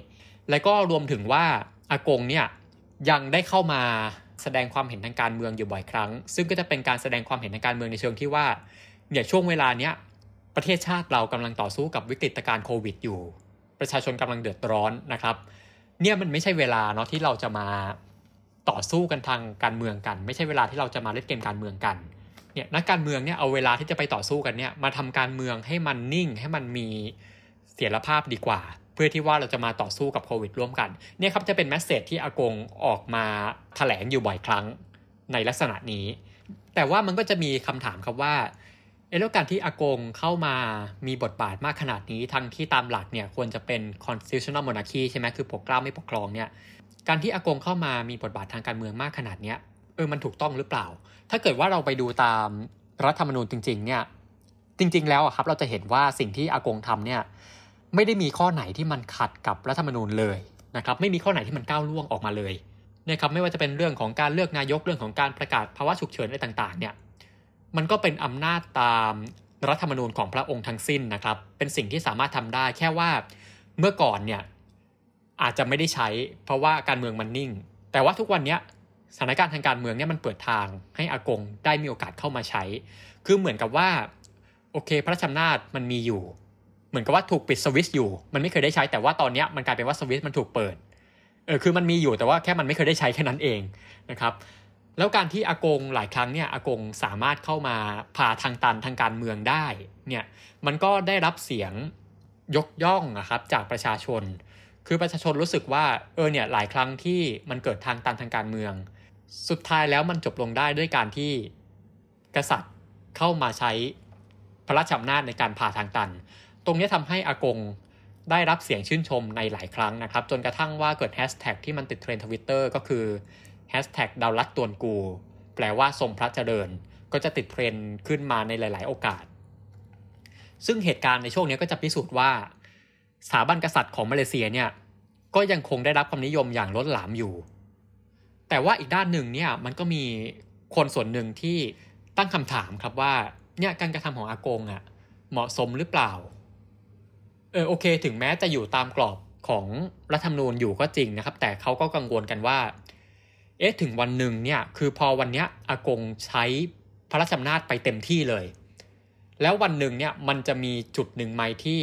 และก็รวมถึงว่าอากงเนี่ยยังได้เข้ามาแสดงความเห็นทางการเมืองอยู่บ่อยครั้ง ซึ่งก็จะเป็นการแสดงความเห็นทางการเมืองในเชิงที่ว่าเนี่ยช่วงเวลาเนี้ยประเทศชาติเรากำลังต่อสู้กับวิกฤตการโควิดอยู่ ประชาชนกำลังเดือดร้อนนะครับ เนี่ยมันไม่ใช่เวลาเนาะที่เราจะมาต่อสู้กันทางการเมืองกัน ไม่ใช่เวลาที่เราจะมาเล่นเกมการเมืองกันเนี่ยนักการเมืองเนี่ยเอาเวลาที่จะไปต่อสู้กันเนี่ยมาทำการเมืองให้มันนิ่ง ให้มันมีเสถียรภาพดีกว่า เพื่อที่ว่าเราจะมาต่อสู้กับโควิดร่วมกันเนี่ยครับจะเป็นแมสเซจที่อากงออกมาแถลงอยู่บ่อยครั้งในลักษณะนี้ แต่ว่ามันก็จะมีคำถามครับว่า แล้วการที่อากงเข้ามามีบทบาทมากขนาดนี้ ทั้งที่ตามหลักเนี่ยควรจะเป็น constitutional monarchy ใช่ไหมคือปกเกล้าไม่ปกครองเนี่ยการที่อากงเข้ามามีบทบาททางการเมืองมากขนาดเนี้ยเออมันถูกต้องหรือเปล่า ถ้าเกิดว่าเราไปดูตามรัฐธรรมนูญจริง ๆ เนี่ย จริง ๆ แล้วครับเราจะเห็นว่าสิ่งที่อากงทำเนี่ยไม่ได้มีข้อไหนที่มันขัดกับรัฐธรรมนูญเลยนะครับไม่มีข้อไหนที่มันก้าวล่วงออกมาเลยนะครับไม่ว่าจะเป็นเรื่องของการเลือกนายกเรื่องของการประกาศภาวะฉุกเฉินอะไรต่างๆเนี่ย มันก็เป็นอำนาจตามรัฐธรรมนูญของพระองค์ทั้งสิ้นนะครับ เป็นสิ่งที่สามารถทำได้แค่ว่าเมื่อก่อนเนี่ยอาจจะไม่ได้ใช้ เพราะว่าการเมืองมันนิ่ง แต่ว่าทุกวันนี้สถานการณ์ทางการเมืองเนี่ยมันเปิดทางให้อากงได้มีโอกาสเข้ามาใช้ คือเหมือนกับว่าโอเค พระราชอำนาจมันมีอยู่ เหมือนกับว่าถูกปิดสวิตช์อยู่ มันไม่เคยได้ใช้แต่ว่าตอนนี้มันกลายเป็นว่าสวิตช์มันถูกเปิดเออคือมันมีอยู่แต่ว่าแค่มันไม่เคยได้ใช้แค่นั้นเองนะครับ แล้วการที่อากงหลายครั้งเนี่ยอากงสามารถเข้ามาพาทางตันทางการเมืองได้เนี่ยมันก็ได้รับเสียงยกย่องนะครับจากประชาชน คือประชาชนรู้สึกว่าเออเนี่ยหลายครั้งที่มันเกิดทางตันทางการเมือง สุดท้ายแล้วมันจบลงได้ด้วยการที่กษัตริย์เข้ามาใช้พระราชอำนาจในการพาทางตัน ตรงนี้ทำให้อากงได้รับเสียงชื่นชมในหลายครั้งนะครับ จนกระทั่งว่าเกิดแฮชแท็กที่มันติดเทรนด์ทวิตเตอร์ก็คือ ดาวรัตตวนกู แปลว่าทรงพระเจริญ ก็จะติดเทรนด์ขึ้นมาในหลาย ๆ โอกาส ซึ่งเหตุการณ์ในช่วงนี้ก็จะพิสูจน์ว่าสถาบันกษัตริย์ของมาเลเซียเนี่ยก็ยังคงได้รับความนิยมอย่างล้นหลามอยู่ แต่ว่าอีกด้านหนึ่งเนี่ยมันก็มีคนส่วนหนึ่งที่ตั้งคำถามครับว่าเนี่ยการกระทำของอากงอะ่ะเหมาะสมหรือเปล่า เออโอเค ถึงแม้จะอยู่ตามกรอบของรัฐธรรมนูญอยู่ก็จริงนะครับ แต่เขาก็กังวลกันว่า เอ๊ะถึงวันหนึ่งเนี่ยคือพอวันเนี้ยอากงใช้พระราชอำนาจไปเต็มที่เลย แล้ววันหนึ่งเนี่ยมันจะมีจุดหนึ่งไหมที่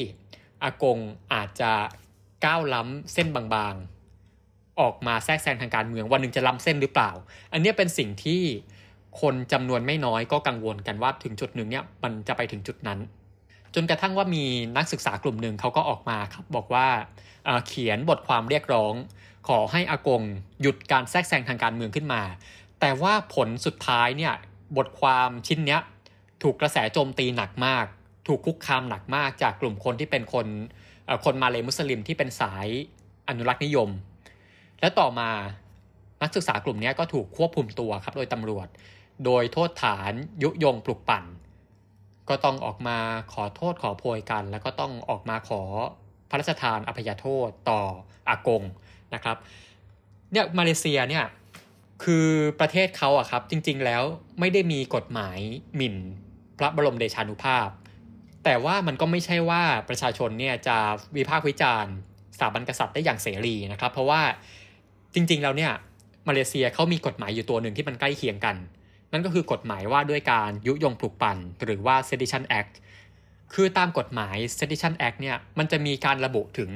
อากงอาจจะก้าวล้ำเส้นบางๆ ออกมาแทรกแซงทางการเมืองวันหนึ่งจะล้ำเส้นหรือเปล่า อันนี้เป็นสิ่งที่คนจำนวนไม่น้อยก็กังวลกันว่าถึงจุดหนึ่งเนี่ยมันจะไปถึงจุดนั้น จนกระทั่งว่ามีนักศึกษากลุ่มหนึ่งเขาก็ออกมาครับบอกว่าเขียนบทความเรียกร้อง ขอให้อากงหยุดการแทรกแซงทางการเมืองขึ้นมา แต่ว่าผลสุดท้ายเนี่ยบทความชิ้นเนี้ยถูกกระแสโจมตีหนักมาก ถูกคุกคามหนักมากจากกลุ่มคนที่เป็นคนคนมาเลยมุสลิมที่เป็นสายอนุรักษ์นิยม และต่อมานักศึกษากลุ่มนี้ก็ถูกควบคุมตัวครับโดยตำรวจ โดยโทษฐานยุยงปลุกปั่น ก็ต้องออกมาขอโทษขอโพยกัน แล้วก็ต้องออกมาขอพระราชทานอภัยโทษต่ออากงนะครับเนี่ยมาเลเซียเนี่ยคือประเทศเขาอะครับจริงๆแล้วไม่ได้มีกฎหมายหมิ่นพระบรมเดชานุภาพ แต่ว่ามันก็ไม่ใช่ว่าประชาชนเนี่ยจะวิพากษ์วิจารณ์สถาบันกษัตริย์ได้อย่างเสรีนะครับ เพราะว่าจริงๆแล้วเนี่ยมาเลเซียเขามีกฎหมายอยู่ตัวหนึ่งที่มันใกล้เคียงกัน นั่นก็คือกฎหมายว่าด้วยการยุยงปลุกปั่น หรือว่า Sedition Act คือตามกฎหมาย Sedition Act เนี่ยมันจะมีการระบุถึง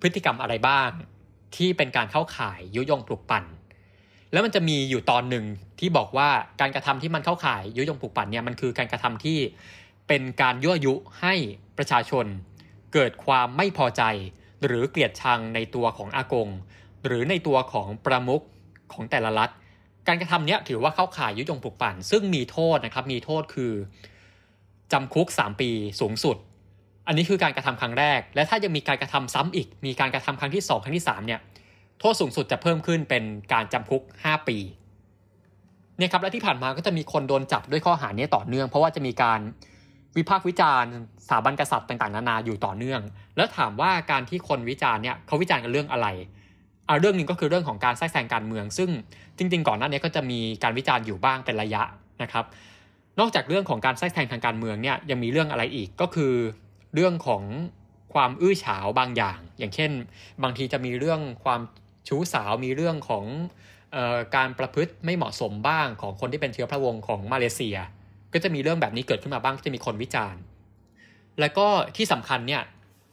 พฤติกรรมอะไรบ้าง ที่เป็นการเข้าข่ายยุยงปลุกปั่น แล้วมันจะมีอยู่ตอนหนึ่งที่บอกว่าการกระทำที่มันเข้าข่ายยุยงปลุกปั่นเนี่ยมันคือการกระทำที่เป็นการยั่วยุให้ประชาชน เกิดความไม่พอใจ หรือเกลียดชังในตัวของอากง หรือในตัวของประมุขของแต่ละรัฐ การกระทำเนี้ยถือว่าเข้าข่ายยุยงปลุกปั่น ซึ่งมีโทษนะครับ มีโทษคือจำคุก 3 ปีสูงสุด อันนี้คือการกระทำครั้งแรก และถ้ายังมีการกระทำซ้ำอีก มีการกระทำครั้งที่ 2 ครั้งที่3เนี่ยโทษสูงสุดจะเพิ่มขึ้นเป็นการจำคุก 5 ปีเนี่ยครับและที่ผ่านมาก็จะมีคนโดนจับด้วยข้อหานี้ต่อเนื่อง เพราะว่าจะมีการวิพากษ์วิจารณ์สถาบันกษัตริย์ต่างๆ นานาอยู่ต่อเนื่อง แล้วถามว่าการที่คนวิจารณ์เนี่ยเขาวิจารณ์กันเรื่องอะไร เอาเรื่องหนึ่งก็คือเรื่องของการแทรกแซงการเมือง ซึ่งจริง ๆ ก่อนหน้านี้ก็จะมีการวิจารณ์อยู่บ้างเป็นระยะนะครับ นอกจากเรื่องของการแทรกแซงทางการเมืองเนี่ยยังมีเรื่องอะไรอีกก็คือเรื่องของความอื้อฉาวบางอย่าง อย่างเช่น บางทีจะมีเรื่องความชู้สาวมีเรื่องของออการประพฤติไม่เหมาะสมบ้างของคนที่เป็นเชื้อพระวงศ์ของมาเลเซีย ก็จะมีเรื่องแบบนี้เกิดขึ้นมาบ้างจะมีคนวิจารณ์ และก็ที่สำคัญเนี่ย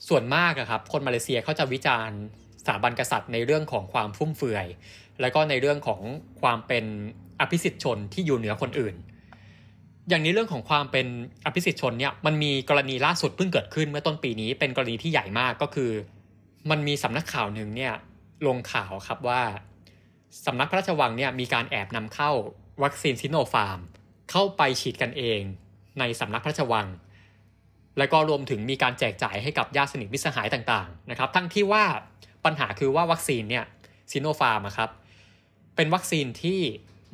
ส่วนมากครับคนมาเลเซียเขาจะวิจารณ์ สถาบันกษัตริย์ในเรื่องของความฟุ่มเฟือย และก็ในเรื่องของความเป็นอภิสิทธิชนที่อยู่เหนือคนอื่น อย่างนี้เรื่องของความเป็นอภิสิทธิชนเนี่ยมันมีกรณีล่าสุดเพิ่งเกิดขึ้นเมื่อต้นปีนี้เป็นกรณีที่ใหญ่มากก็คือ มันมีสำนักข่าวหนึ่งเนี่ยลงข่าวครับว่าสำนักพระราชวังเนี่ยมีการแอบนำเข้าวัคซีนซิโนฟาร์ม เข้าไปฉีดกันเองในสำนักพระราชวัง และก็รวมถึงมีการแจกจ่ายให้กับญาติสนิทมิสหายต่างๆนะครับ ทั้งที่ว่า ปัญหาคือว่าวัคซีนเนี่ยซิโนฟาร์มครับเป็นวัคซีนที่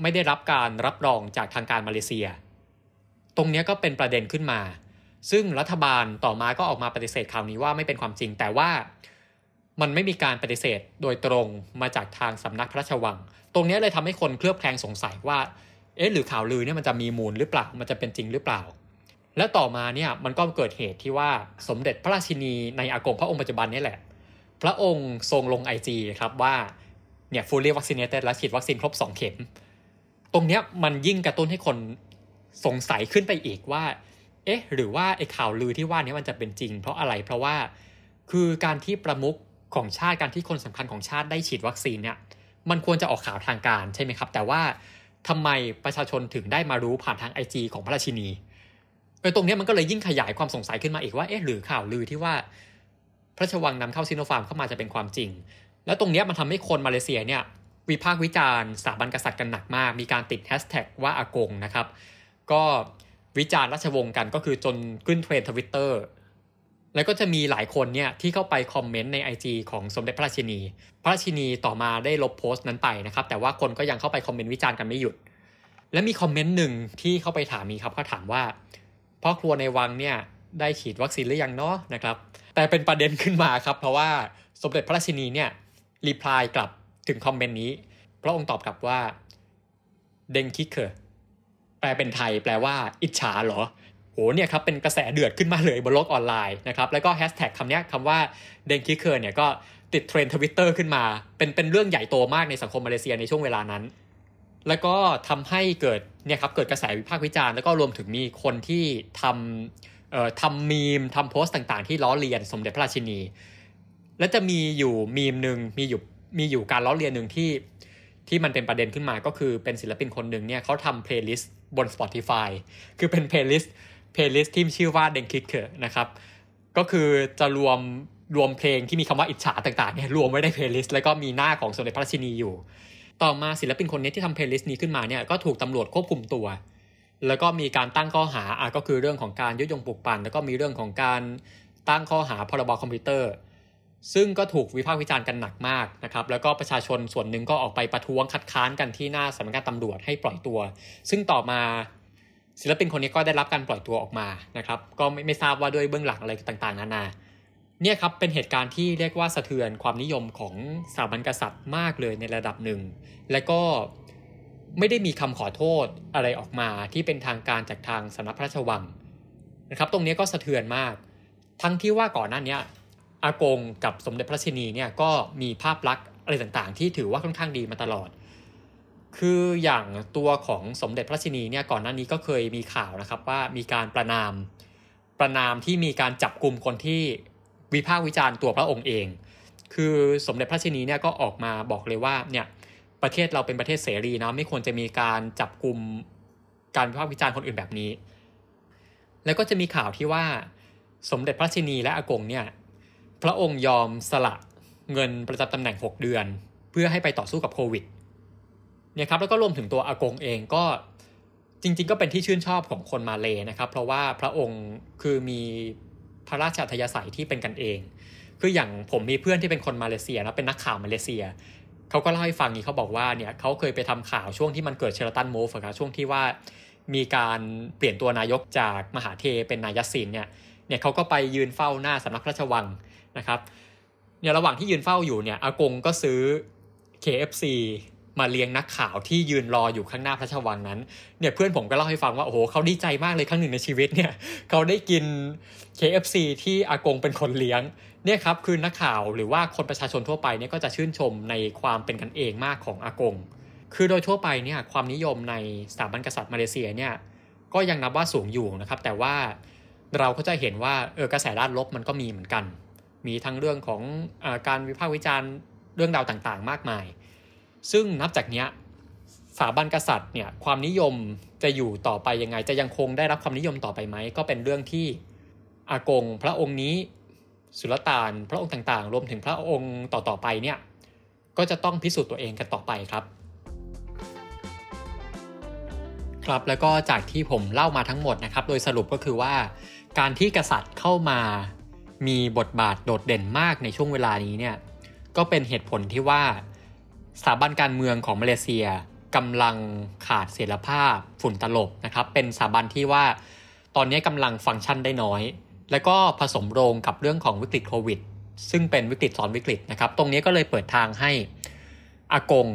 ไม่ได้รับการรับรองจากทางการมาเลเซีย ตรงนี้ก็เป็นประเด็นขึ้นมา ซึ่งรัฐบาลต่อมาก็ออกมาปฏิเสธข่าวนี้ว่าไม่เป็นความจริง แต่ว่ามันไม่มีการปฏิเสธโดยตรงมาจากทางสำนักพระราชวัง ตรงนี้เลยทำให้คนเคลือบแคลงสงสัยว่า เอ๊ะหรือข่าวลือเนี่ยมันจะมีมูลหรือเปล่า มันจะเป็นจริงหรือเปล่า และต่อมาเนี่ยมันก็เกิดเหตุที่ว่าสมเด็จพระราชินีในอากงพระองค์ปัจจุบันนี่แหละ พระองค์ทรงลงไอจีครับว่าเนี่ย fully vaccinated และฉีดวัคซีนครบ 2 เข็ม ตรงเนี้ยมันยิ่งกระตุ้นให้คนสงสัยขึ้นไปอีกว่า เอ๊ะ หรือว่าไอ้ข่าวลือที่ว่านี้มันจะเป็นจริง เพราะอะไร เพราะว่า คือการที่ประมุขของชาติ การที่คนสำคัญของชาติได้ฉีดวัคซีนเนี่ย มันควรจะออกข่าวทางการใช่ไหมครับ แต่ว่าทำไมประชาชนถึงได้มารู้ผ่านทางไอจีของพระราชินีเออตรงนี้มันก็เลยยิ่งขยายความสงสัยขึ้นมาอีกว่า เอ๊ะ หรือข่าวลือที่ว่า ระชวังนำเข้าซิโนฟาร์มเข้ามาจะเป็นความจริง แล้วตรงนี้มันทำให้คนมาเลเซียเนี่ยวิพากษ์วิจารณ์สถาบันกษัตริย์กันหนักมาก มีการติดแฮชแท็กว่าอากงนะครับ ก็วิจารณ์ราชวงศ์กันก็คือจนขึ้นเทรนด์ทวิตเตอร์แล้วก็จะมีหลายคนเนี่ยที่เข้าไปคอมเมนต์ใน IG ของสมเด็จพระราชินี พระราชินีต่อมาได้ลบโพสต์นั้นไปนะครับ แต่ว่าคนก็ยังเข้าไปคอมเมนต์วิจารณ์กันไม่หยุด และมีคอมเมนต์หนึ่งที่เข้าไปถามมีครับเขาถามว่าพ่อครัวในวังเนี่ย ได้ฉีดวัคซีนหรือยังเนาะนะครับ แต่เป็นประเด็นขึ้นมาครับ เพราะว่าสมเด็จพระราชินีเนี่ยรีプライกลับถึงคอมเมนต์นี้ พระองค์ตอบกลับว่าเดงคิกเคอร์แปลเป็นไทยแปลว่า อิจฉาเหรอโหเนี่ยครับเป็นกระแสเดือดขึ้นมาเลยบนโลกออนไลน์นะครับแล้วก็แฮชแท็กคำนี้คำว่าเดงคิกเคอร์เนี่ยก็ติดเทรนด์ทวิตเตอร์ขึ้นมา เป็นเป็นเรื่องใหญ่โตมากในสังคมมาเลเซียในช่วงเวลานั้น แล้วก็ทำให้เกิดเนี่ยครับเกิดกระแสวิพากษ์วิจารณ์แล้วก็รวมถึงมีคนที่ทำเอ่อ ทำมีมทำโพสต์ต่างๆ ที่ล้อเลียนสมเด็จพระราชินี และจะมีอยู่มีมหนึ่งมีอยู่มีอยู่การล้อเลียนหนึ่งที่ที่มันเป็นประเด็นขึ้นมาก็คือเป็นศิลปินคนหนึ่งเนี่ยเขาทำ playlist บน Spotify คือเป็น playlist playlist ที่ชื่อว่า dengki ke นะครับ ก็คือจะรวมรวมเพลงที่มีคำว่าอิจฉาต่างๆเนี่ยรวมไว้ใน playlist แล้วก็มีหน้าของสมเด็จพระราชินีอยู่ ต่อมาศิลปินคนนี้ที่ทำ playlist นี้ขึ้นมาเนี่ยก็ถูกตำรวจควบคุมตัว แล้วก็มีการตั้งข้อหาอะก็คือเรื่องของการยุยงปลุกปั่น แล้วก็มีเรื่องของการตั้งข้อหาพรบคอมพิวเตอร์ ซึ่งก็ถูกวิพากษ์วิจารณ์กันหนักมากนะครับ แล้วก็ประชาชนส่วนหนึ่งก็ออกไปประท้วงคัดค้านกันที่หน้าสำนักงานตำรวจให้ปล่อยตัว ซึ่งต่อมาศิลปินคนนี้ก็ได้รับการปล่อยตัวออกมานะครับ ก็ไม่ไม่ทราบว่าด้วยเบื้องหลังอะไรต่างๆ นานา เนี่ยครับเป็นเหตุการณ์ที่เรียกว่าสะเทือนความนิยมของสถาบันกษัตริย์มากเลยในระดับหนึ่ง และก็ ไม่ได้มีคำขอโทษอะไรออกมาที่เป็นทางการจากทางสำนักพระราชวังนะครับ ตรงนี้ก็สะเทือนมาก ทั้งที่ว่าก่อนหน้านี้อากงกับสมเด็จพระชินีเนี่ยก็มีภาพลักษณ์อะไรต่างๆ ที่ถือว่าค่อนข้างดีมาตลอด คืออย่างตัวของสมเด็จพระชินีเนี่ยก่อนหน้านี้ก็เคยมีข่าวนะครับว่ามีการประนามประนามที่มีการจับกลุ่มคนที่วิพากษ์วิจารณ์ตัวพระองค์เอง คือสมเด็จพระชินีเนี่ยก็ออกมาบอกเลยว่าเนี่ย ประเทศเราเป็นประเทศเสรีนะไม่ควรจะมีการจับกลุ่มการวิพากษ์วิจารณ์คนอื่นแบบนี้ แล้วก็จะมีข่าวที่ว่าสมเด็จพระชินีและอากงเนี่ยพระองค์ยอมสละเงินประจำตำแหน่ง 6 เดือน เพื่อให้ไปต่อสู้กับโควิดเนี่ยครับแล้วก็รวมถึงตัวอากงเองก็จริง ๆ ก็เป็นที่ชื่นชอบของคนมาเลยนะครับ เพราะว่าพระองค์คือมีพระราชอัธยาศัยที่เป็นกันเอง คืออย่างผมมีเพื่อนที่เป็นคนมาเลเซียนะเป็นนักข่าวมาเลเซีย เขาก็เล่าให้ฟังนี่เขาบอกว่าเนี่ยเขาเคยไปทำข่าวช่วงที่มันเกิดเชลตันโมฟครับช่วงที่ว่ามีการเปลี่ยนตัวนายกจากมหาเทเป็นนายศินเนี่ยเนี่ยเขาก็ไปยืนเฝ้าหน้าสำนักพระราชวังนะครับเนี่ยระหว่างที่ยืนเฝ้าอยู่เนี่ยอากงก็ซื้อ KFC มาเลี้ยงนักข่าวที่ยืนรออยู่ข้างหน้าพระราชวังนั้นเนี่ยเพื่อนผมก็เล่าให้ฟังว่าโอ้โหเขาดีใจมากเลยครั้งหนึ่งในชีวิตเนี่ยเขาได้กิน KFC ที่อากงเป็นคนเลี้ยงเนี่ยครับคือนักข่าวหรือว่าคนประชาชนทั่วไปเนี่ยก็จะชื่นชมในความเป็นกันเองมากของอากง คือโดยทั่วไปเนี่ยความนิยมในสถาบันกษัตริย์มาเลเซียเนี่ยก็ยังนับว่าสูงอยู่นะครับ แต่ว่าเราก็จะเห็นว่าเออกระแสด้านลบมันก็มีเหมือนกัน มีทั้งเรื่องของอการวิพากษ์วิจารณ์เรื่องราวต่างๆ มากมาย ซึ่งนับจากเนี้ยสถาบันกษัตริย์เนี่ยความนิยมจะอยู่ต่อไปยังไง จะยังคงได้รับความนิยมต่อไปไหม ก็เป็นเรื่องที่อากงพระองค์นี้สุลต่านพระองค์ต่างๆ รวมถึงพระองค์ต่อๆไปเนี่ยก็จะต้องพิสูจน์ตัวเองกันต่อไปครับ ครับแล้วก็จากที่ผมเล่ามาทั้งหมดนะครับ โดยสรุปก็คือว่าการที่กษัตริย์เข้ามามีบทบาทโดดเด่นมากในช่วงเวลานี้เนี่ยก็เป็นเหตุผลที่ว่า สถาบันการเมืองของมาเลเซียกำลังขาดเสรีภาพฝุ่นตลบนะครับ เป็นสถาบันที่ว่าตอนนี้กำลังฟังก์ชันได้น้อย แล้วก็ผสมโรงกับเรื่องของวิกฤตโควิด ซึ่งเป็นวิกฤตซ้อนวิกฤตนะครับ ตรงนี้ก็เลยเปิดทางให้อากง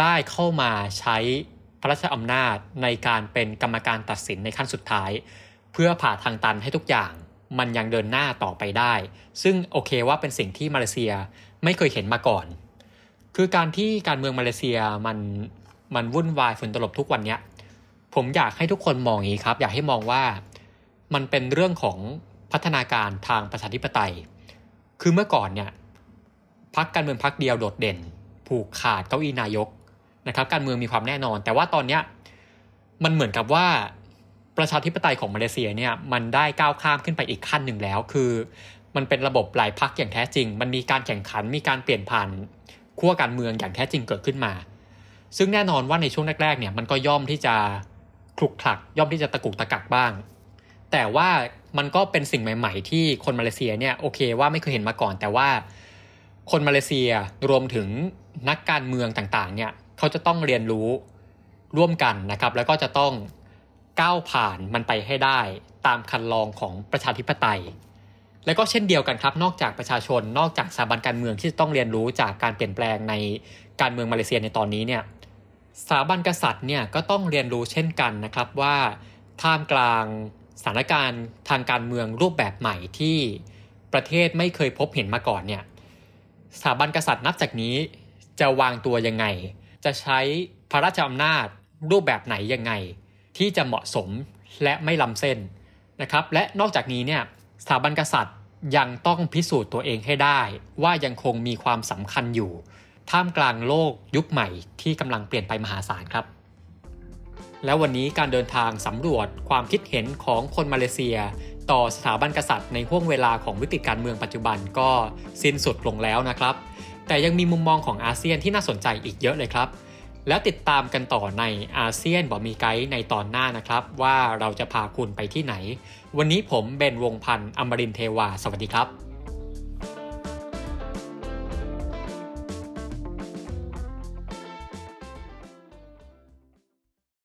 ได้เข้ามาใช้พระราชอำนาจในการเป็นกรรมการตัดสินในขั้นสุดท้าย เพื่อผ่าทางตันให้ทุกอย่างมันยังเดินหน้าต่อไปได้ ซึ่งโอเคว่าเป็นสิ่งที่มาเลเซียไม่เคยเห็นมาก่อน คือการที่การเมืองมาเลเซียมันมันวุ่นวายฝนตลบทุกวันเนี้ยผมอยากให้ทุกคนมองอย่างนี้ครับ อยากให้มองว่ามันเป็นเรื่องของพัฒนาการทางประชาธิปไตย คือเมื่อก่อนเนี่ยพักการเมืองพักเดียวโดดเด่น ผูกขาดเก้าอี้นายกนะครับ การเมืองมีความแน่นอน แต่ว่าตอนเนี้ยมันเหมือนกับว่าประชาธิปไตยของมาเลเซียเนี่ยมันได้ก้าวข้ามขึ้นไปอีกขั้นหนึ่งแล้ว คือ มันเป็นระบบหลายพักอย่างแท้จริง มันมีการแข่งขันมีการเปลี่ยนผ่าน ขั้วการเมืองอย่างแท้จริงเกิดขึ้นมา ซึ่งแน่นอนว่าในช่วงแรกๆเนี่ยมันก็ย่อมที่จะคลุกคลัก ย่อมที่จะตะกุกตะกักบ้าง แต่ว่ามันก็เป็นสิ่งใหม่ ๆ ที่คนมาเลเซียเนี่ยโอเคว่าไม่เคยเห็นมาก่อน แต่ว่าคนมาเลเซียรวมถึงนักการเมืองต่างๆเนี่ยเขาจะต้องเรียนรู้ร่วมกันนะครับ แล้วก็จะต้องก้าวผ่านมันไปให้ได้ตามคันลองของประชาธิปไตย และก็เช่นเดียวกันครับ นอกจากประชาชน นอกจากสถาบันการเมืองที่จะต้องเรียนรู้จากการเปลี่ยนแปลงในการเมืองมาเลเซียในตอนนี้เนี่ยสถาบันกษัตริย์เนี่ยก็ต้องเรียนรู้เช่นกันนะครับว่าท่ามกลางสถานการณ์ทางการเมืองรูปแบบใหม่ที่ประเทศไม่เคยพบเห็นมาก่อนเนี่ยสถาบันกษัตริย์นับจากนี้จะวางตัวยังไง จะใช้พระราชอำนาจรูปแบบไหนยังไง ที่จะเหมาะสมและไม่ล้ำเส้นนะครับ และนอกจากนี้เนี่ย สถาบันกษัตริย์ยังต้องพิสูจน์ตัวเองให้ได้ ว่ายังคงมีความสำคัญอยู่ ท่ามกลางโลกยุคใหม่ที่กำลังเปลี่ยนไปมหาศาลครับ แล้ววันนี้การเดินทางสำรวจความคิดเห็นของคนมาเลเซีย ต่อสถาบันกษัตริย์ในห่วงเวลาของวิกฤตการเมืองปัจจุบันก็สิ้นสุดลงแล้วนะครับ แต่ยังมีมุมมองของอาเซียนที่น่าสนใจอีกเยอะเลยครับ แล้วติดตามกันต่อในอาเซียนบอกมีไกด์ในตอนหน้านะครับ ว่าเราจะพาคุณไปที่ไหน วันนี้ผมเบนวงพันธ์อมรินเทวา สวัสดีครับ